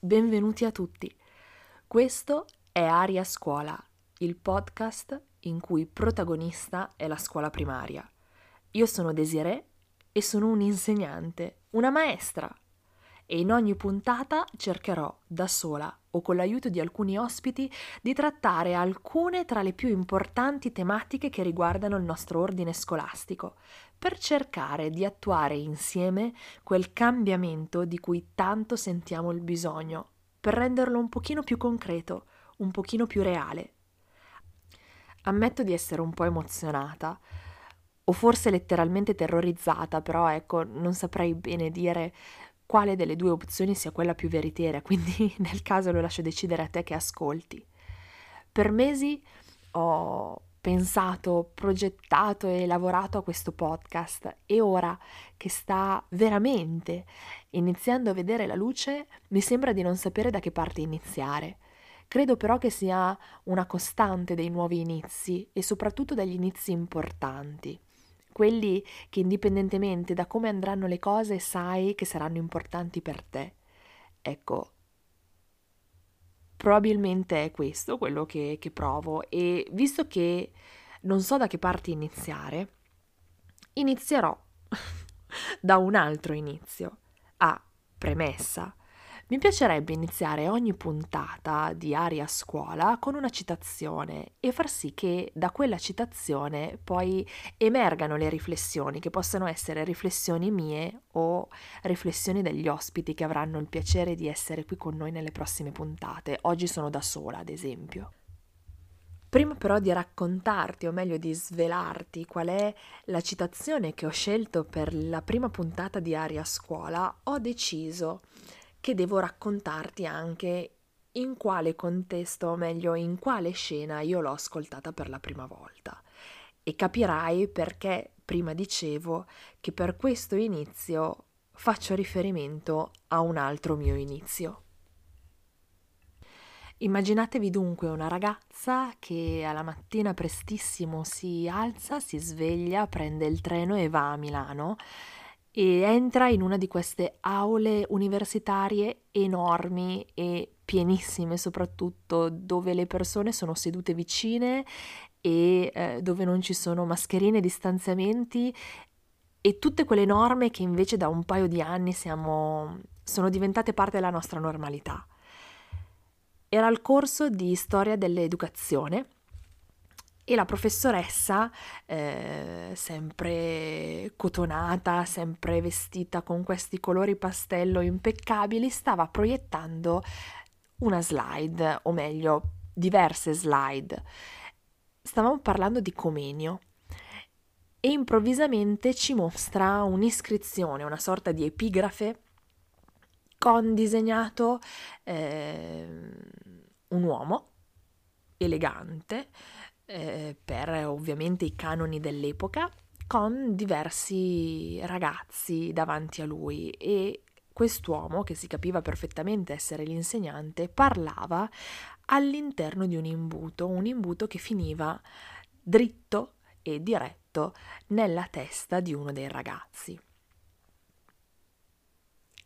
benvenuti a tutti. Questo è Aria Scuola, il podcast in cui protagonista è la scuola primaria. Io sono Desiree e sono un insegnante, una maestra. E in ogni puntata cercherò da sola o con l'aiuto di alcuni ospiti di trattare alcune tra le più importanti tematiche che riguardano il nostro ordine scolastico, per cercare di attuare insieme quel cambiamento di cui tanto sentiamo il bisogno, per renderlo un pochino più concreto, un pochino più reale. Ammetto di essere un po' emozionata, o forse letteralmente terrorizzata, però ecco, non saprei bene dire quale delle due opzioni sia quella più veritiera, quindi nel caso lo lascio decidere a te che ascolti. Per mesi ho pensato, progettato e lavorato a questo podcast e ora che sta veramente iniziando a vedere la luce, mi sembra di non sapere da che parte iniziare. Credo però che sia una costante dei nuovi inizi e soprattutto degli inizi importanti, quelli che indipendentemente da come andranno le cose sai che saranno importanti per te. Ecco, probabilmente è questo quello che, che provo e visto che non so da che parte iniziare, inizierò da un altro inizio. A premessa. Mi piacerebbe iniziare ogni puntata di Aria Scuola con una citazione e far sì che da quella citazione poi emergano le riflessioni, che possano essere riflessioni mie o riflessioni degli ospiti che avranno il piacere di essere qui con noi nelle prossime puntate. Oggi sono da sola, ad esempio. Prima però di raccontarti, o meglio di svelarti, qual è la citazione che ho scelto per la prima puntata di Aria Scuola, ho deciso che devo raccontarti anche in quale contesto, o meglio in quale scena io l'ho ascoltata per la prima volta. E capirai perché prima dicevo che per questo inizio faccio riferimento a un altro mio inizio. Immaginatevi dunque una ragazza che alla mattina prestissimo si alza, si sveglia, prende il treno e va a Milano e entra in una di queste aule universitarie enormi e pienissime soprattutto dove le persone sono sedute vicine e eh, dove non ci sono mascherine, distanziamenti e tutte quelle norme che invece da un paio di anni siamo, sono diventate parte della nostra normalità. Era il corso di storia dell'educazione e la professoressa, eh, sempre cotonata, sempre vestita con questi colori pastello impeccabili, stava proiettando una slide, o meglio, diverse slide. Stavamo parlando di Comenio e improvvisamente ci mostra un'iscrizione, una sorta di epigrafe con disegnato eh, un uomo elegante eh, per ovviamente i canoni dell'epoca, con diversi ragazzi davanti a lui. E quest'uomo, che si capiva perfettamente essere l'insegnante, parlava all'interno di un imbuto, un imbuto che finiva dritto e diretto nella testa di uno dei ragazzi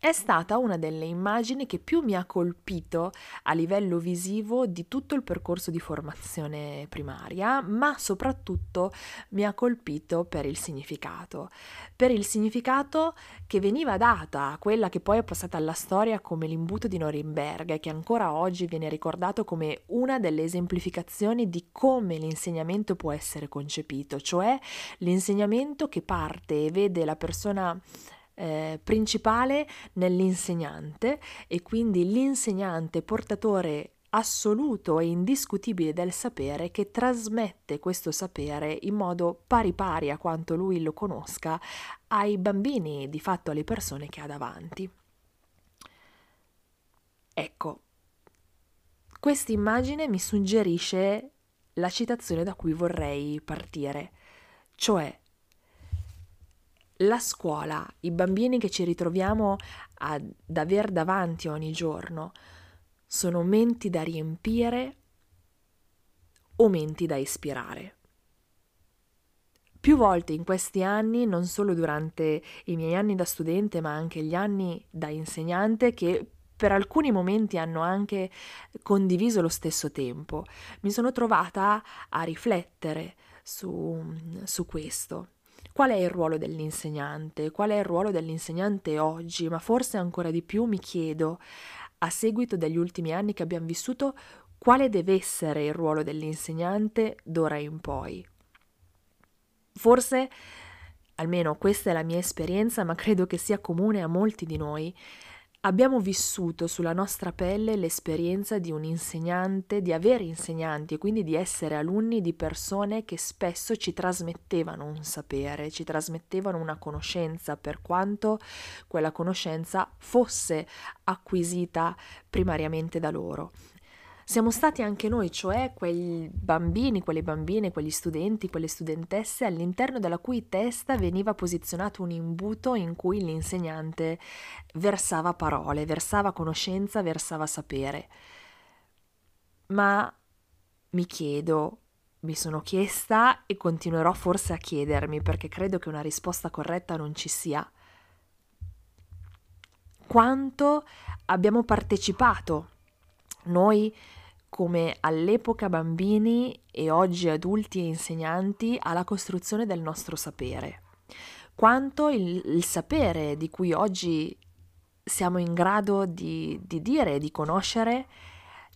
è stata una delle immagini che più mi ha colpito a livello visivo di tutto il percorso di formazione primaria, ma soprattutto mi ha colpito per il significato, per il significato che veniva data a quella che poi è passata alla storia come l'imbuto di Norimberga e che ancora oggi viene ricordato come una delle esemplificazioni di come l'insegnamento può essere concepito, cioè l'insegnamento che parte e vede la persona eh, principale nell'insegnante e quindi l'insegnante portatore assoluto e indiscutibile del sapere che trasmette questo sapere in modo pari pari a quanto lui lo conosca ai bambini, di fatto alle persone che ha davanti. Ecco, questa immagine mi suggerisce la citazione da cui vorrei partire, cioè la scuola, i bambini che ci ritroviamo ad aver davanti ogni giorno, sono menti da riempire o menti da ispirare. Più volte in questi anni, non solo durante i miei anni da studente, ma anche gli anni da insegnante, che per alcuni momenti hanno anche condiviso lo stesso tempo. Mi sono trovata a riflettere su, su questo. Qual è il ruolo dell'insegnante? Qual è il ruolo dell'insegnante oggi? Ma forse ancora di più mi chiedo, a seguito degli ultimi anni che abbiamo vissuto, quale deve essere il ruolo dell'insegnante d'ora in poi? Forse, almeno questa è la mia esperienza, ma credo che sia comune a molti di noi, Abbiamo vissuto sulla nostra pelle l'esperienza di un insegnante, di avere insegnanti e quindi di essere alunni di persone che spesso ci trasmettevano un sapere, ci trasmettevano una conoscenza, per quanto quella conoscenza fosse acquisita primariamente da loro. Siamo stati anche noi, cioè quei bambini, quelle bambine, quegli studenti, quelle studentesse all'interno della cui testa veniva posizionato un imbuto in cui l'insegnante versava parole, versava conoscenza, versava sapere. Ma mi chiedo, mi sono chiesta e continuerò forse a chiedermi perché credo che una risposta corretta non ci sia. Quanto abbiamo partecipato noi come all'epoca bambini e oggi adulti e insegnanti alla costruzione del nostro sapere. Quanto il, il sapere di cui oggi siamo in grado di, di dire e di conoscere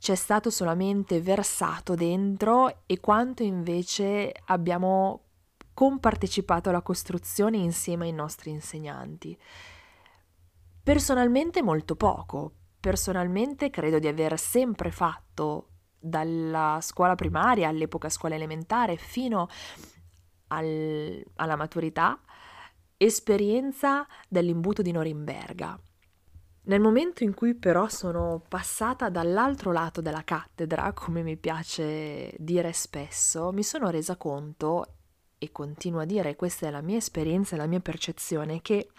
c'è stato solamente versato dentro e quanto invece abbiamo compartecipato alla costruzione insieme ai nostri insegnanti. Personalmente molto poco, Personalmente credo di aver sempre fatto dalla scuola primaria all'epoca scuola elementare fino al, alla maturità esperienza dell'imbuto di Norimberga. Nel momento in cui però sono passata dall'altro lato della cattedra, come mi piace dire spesso, mi sono resa conto, e continuo a dire, questa è la mia esperienza e la mia percezione, che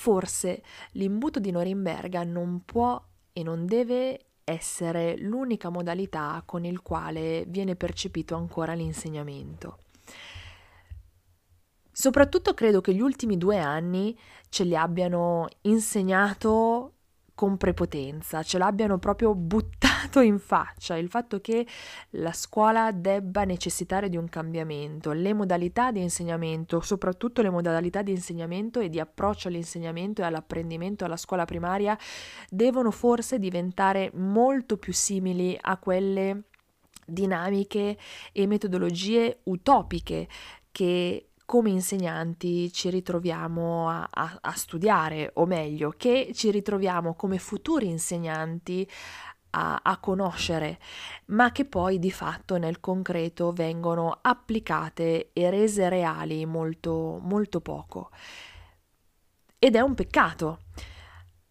forse l'imbuto di Norimberga non può e non deve essere l'unica modalità con il quale viene percepito ancora l'insegnamento. Soprattutto credo che gli ultimi due anni ce li abbiano insegnato con prepotenza, ce l'abbiano proprio buttato in faccia, il fatto che la scuola debba necessitare di un cambiamento, le modalità di insegnamento, soprattutto le modalità di insegnamento e di approccio all'insegnamento e all'apprendimento alla scuola primaria, devono forse diventare molto più simili a quelle dinamiche e metodologie utopiche che come insegnanti ci ritroviamo a, a, a, studiare, o meglio, che ci ritroviamo come futuri insegnanti a, a conoscere, ma che poi di fatto nel concreto vengono applicate e rese reali molto, molto poco. Ed è un peccato.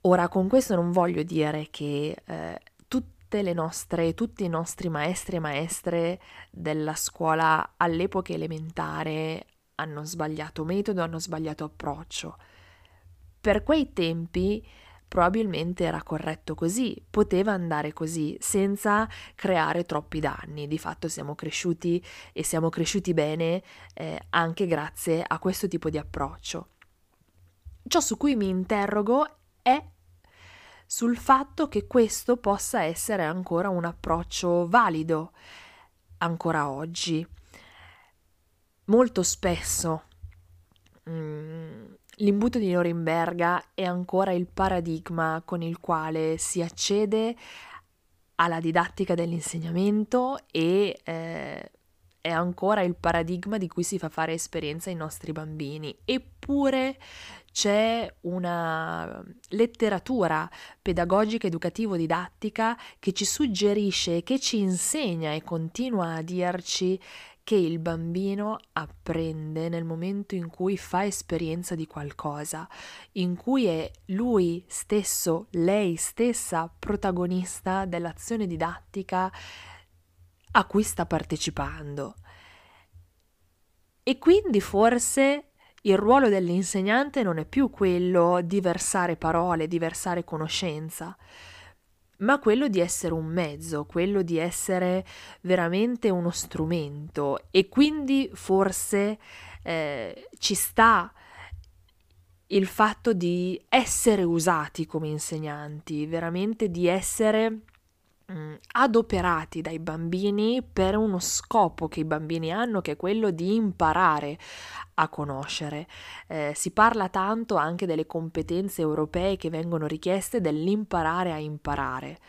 Ora, con questo non voglio dire che eh, tutte le nostre, tutti i nostri maestri e maestre della scuola all'epoca elementare hanno sbagliato metodo, hanno sbagliato approccio. Per quei tempi probabilmente era corretto così, poteva andare così, senza creare troppi danni. Di fatto siamo cresciuti e siamo cresciuti bene eh, anche grazie a questo tipo di approccio. Ciò su cui mi interrogo è sul fatto che questo possa essere ancora un approccio valido ancora oggi molto spesso mm, l'imbuto di Norimberga è ancora il paradigma con il quale si accede alla didattica dell'insegnamento e eh, è ancora il paradigma di cui si fa fare esperienza ai nostri bambini. Eppure c'è una letteratura pedagogica, educativo-didattica che ci suggerisce, che ci insegna e continua a dirci che il bambino apprende nel momento in cui fa esperienza di qualcosa, in cui è lui stesso, lei stessa protagonista dell'azione didattica a cui sta partecipando. E quindi forse il ruolo dell'insegnante non è più quello di versare parole, di versare conoscenza, ma quello di essere un mezzo, quello di essere veramente uno strumento. E quindi forse eh, ci sta il fatto di essere usati come insegnanti, veramente di essere adoperati dai bambini per uno scopo che i bambini hanno, che è quello di imparare a conoscere. Eh, si parla tanto anche delle competenze europee che vengono richieste dell'imparare a imparare.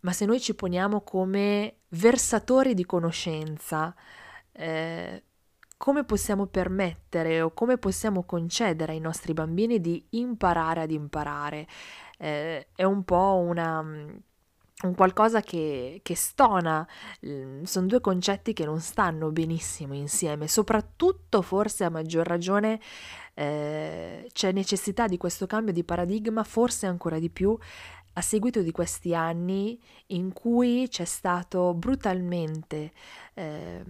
Ma se noi ci poniamo come versatori di conoscenza, eh, come possiamo permettere o come possiamo concedere ai nostri bambini di imparare ad imparare? Eh, è un po' una un qualcosa che, che stona, sono due concetti che non stanno benissimo insieme, soprattutto forse a maggior ragione eh, c'è necessità di questo cambio di paradigma, forse ancora di più a seguito di questi anni in cui c'è stato brutalmente eh,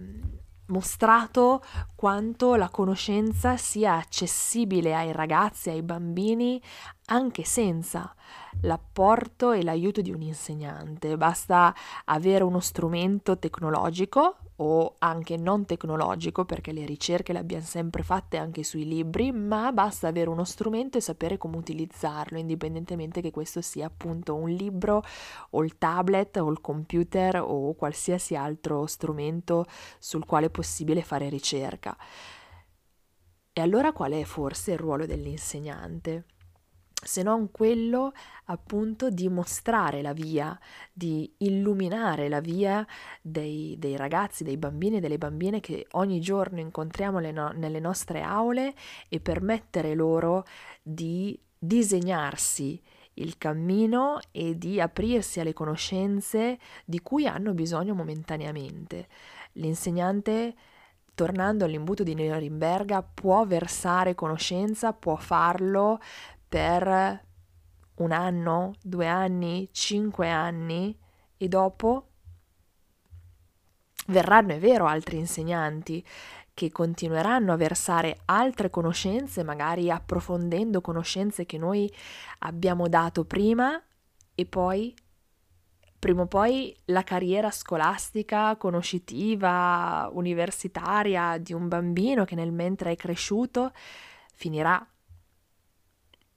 mostrato quanto la conoscenza sia accessibile ai ragazzi, ai bambini, anche senza l'apporto e l'aiuto di un insegnante. Basta avere uno strumento tecnologico o anche non tecnologico, perché le ricerche le abbiamo sempre fatte anche sui libri, ma basta avere uno strumento e sapere come utilizzarlo, indipendentemente che questo sia appunto un libro o il tablet o il computer o qualsiasi altro strumento sul quale è possibile fare ricerca. E allora qual è forse il ruolo dell'insegnante? Se non quello appunto di mostrare la via, di illuminare la via dei, dei ragazzi, dei bambini e delle bambine che ogni giorno incontriamo no- nelle nostre aule e permettere loro di disegnarsi il cammino e di aprirsi alle conoscenze di cui hanno bisogno momentaneamente. L'insegnante tornando all'imbuto di Norimberga, può versare conoscenza, può farlo per un anno, due anni, cinque anni e dopo verranno, è vero, altri insegnanti che continueranno a versare altre conoscenze, magari approfondendo conoscenze che noi abbiamo dato prima e poi prima o poi la carriera scolastica, conoscitiva, universitaria di un bambino che nel mentre è cresciuto finirà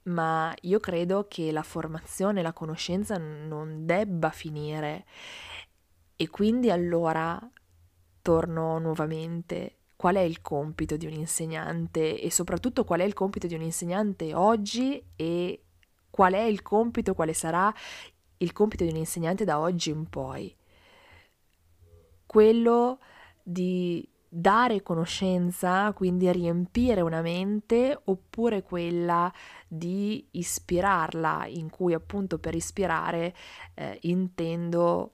ma io credo che la formazione, la conoscenza non debba finire. E quindi allora torno nuovamente qual è il compito di un insegnante? E soprattutto qual è il compito di un insegnante oggi? E qual è il compito, quale sarà il compito di un insegnante da oggi in poi. Quello di dare conoscenza, quindi riempire una mente, oppure quella di ispirarla, in cui appunto per ispirare eh, intendo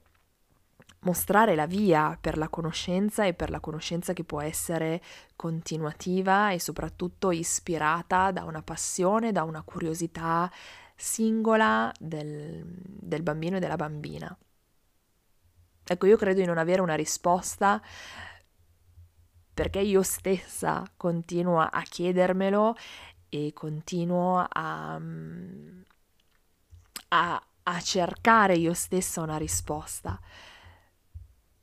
mostrare la via per la conoscenza e per la conoscenza che può essere continuativa e soprattutto ispirata da una passione, da una curiosità singola del, del bambino e della bambina. Ecco, io credo di non avere una risposta perché io stessa continuo a chiedermelo e continuo a, a, a cercare io stessa una risposta.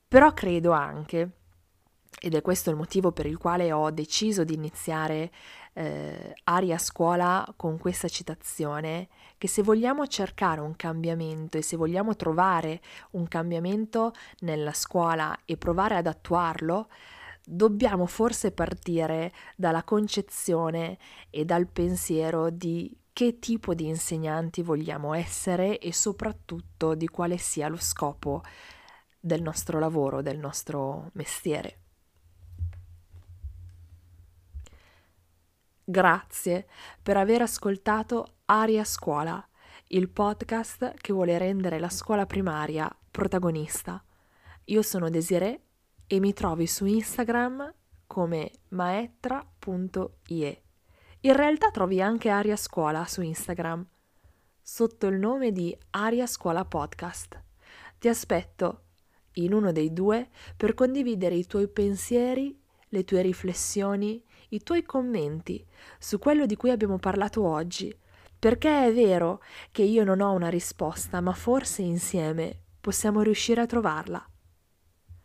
Però credo anche, ed è questo il motivo per il quale ho deciso di iniziare eh, Aria Scuola con questa citazione, che se vogliamo cercare un cambiamento e se vogliamo trovare un cambiamento nella scuola e provare ad attuarlo, dobbiamo forse partire dalla concezione e dal pensiero di che tipo di insegnanti vogliamo essere e soprattutto di quale sia lo scopo del nostro lavoro, del nostro mestiere. Grazie per aver ascoltato Aria Scuola, il podcast che vuole rendere la scuola primaria protagonista. Io sono Desiree e mi trovi su Instagram come maetra.ie. In realtà trovi anche Aria Scuola su Instagram sotto il nome di Aria Scuola Podcast. Ti aspetto in uno dei due per condividere i tuoi pensieri, le tue riflessioni, i tuoi commenti su quello di cui abbiamo parlato oggi, perché è vero che io non ho una risposta, ma forse insieme possiamo riuscire a trovarla.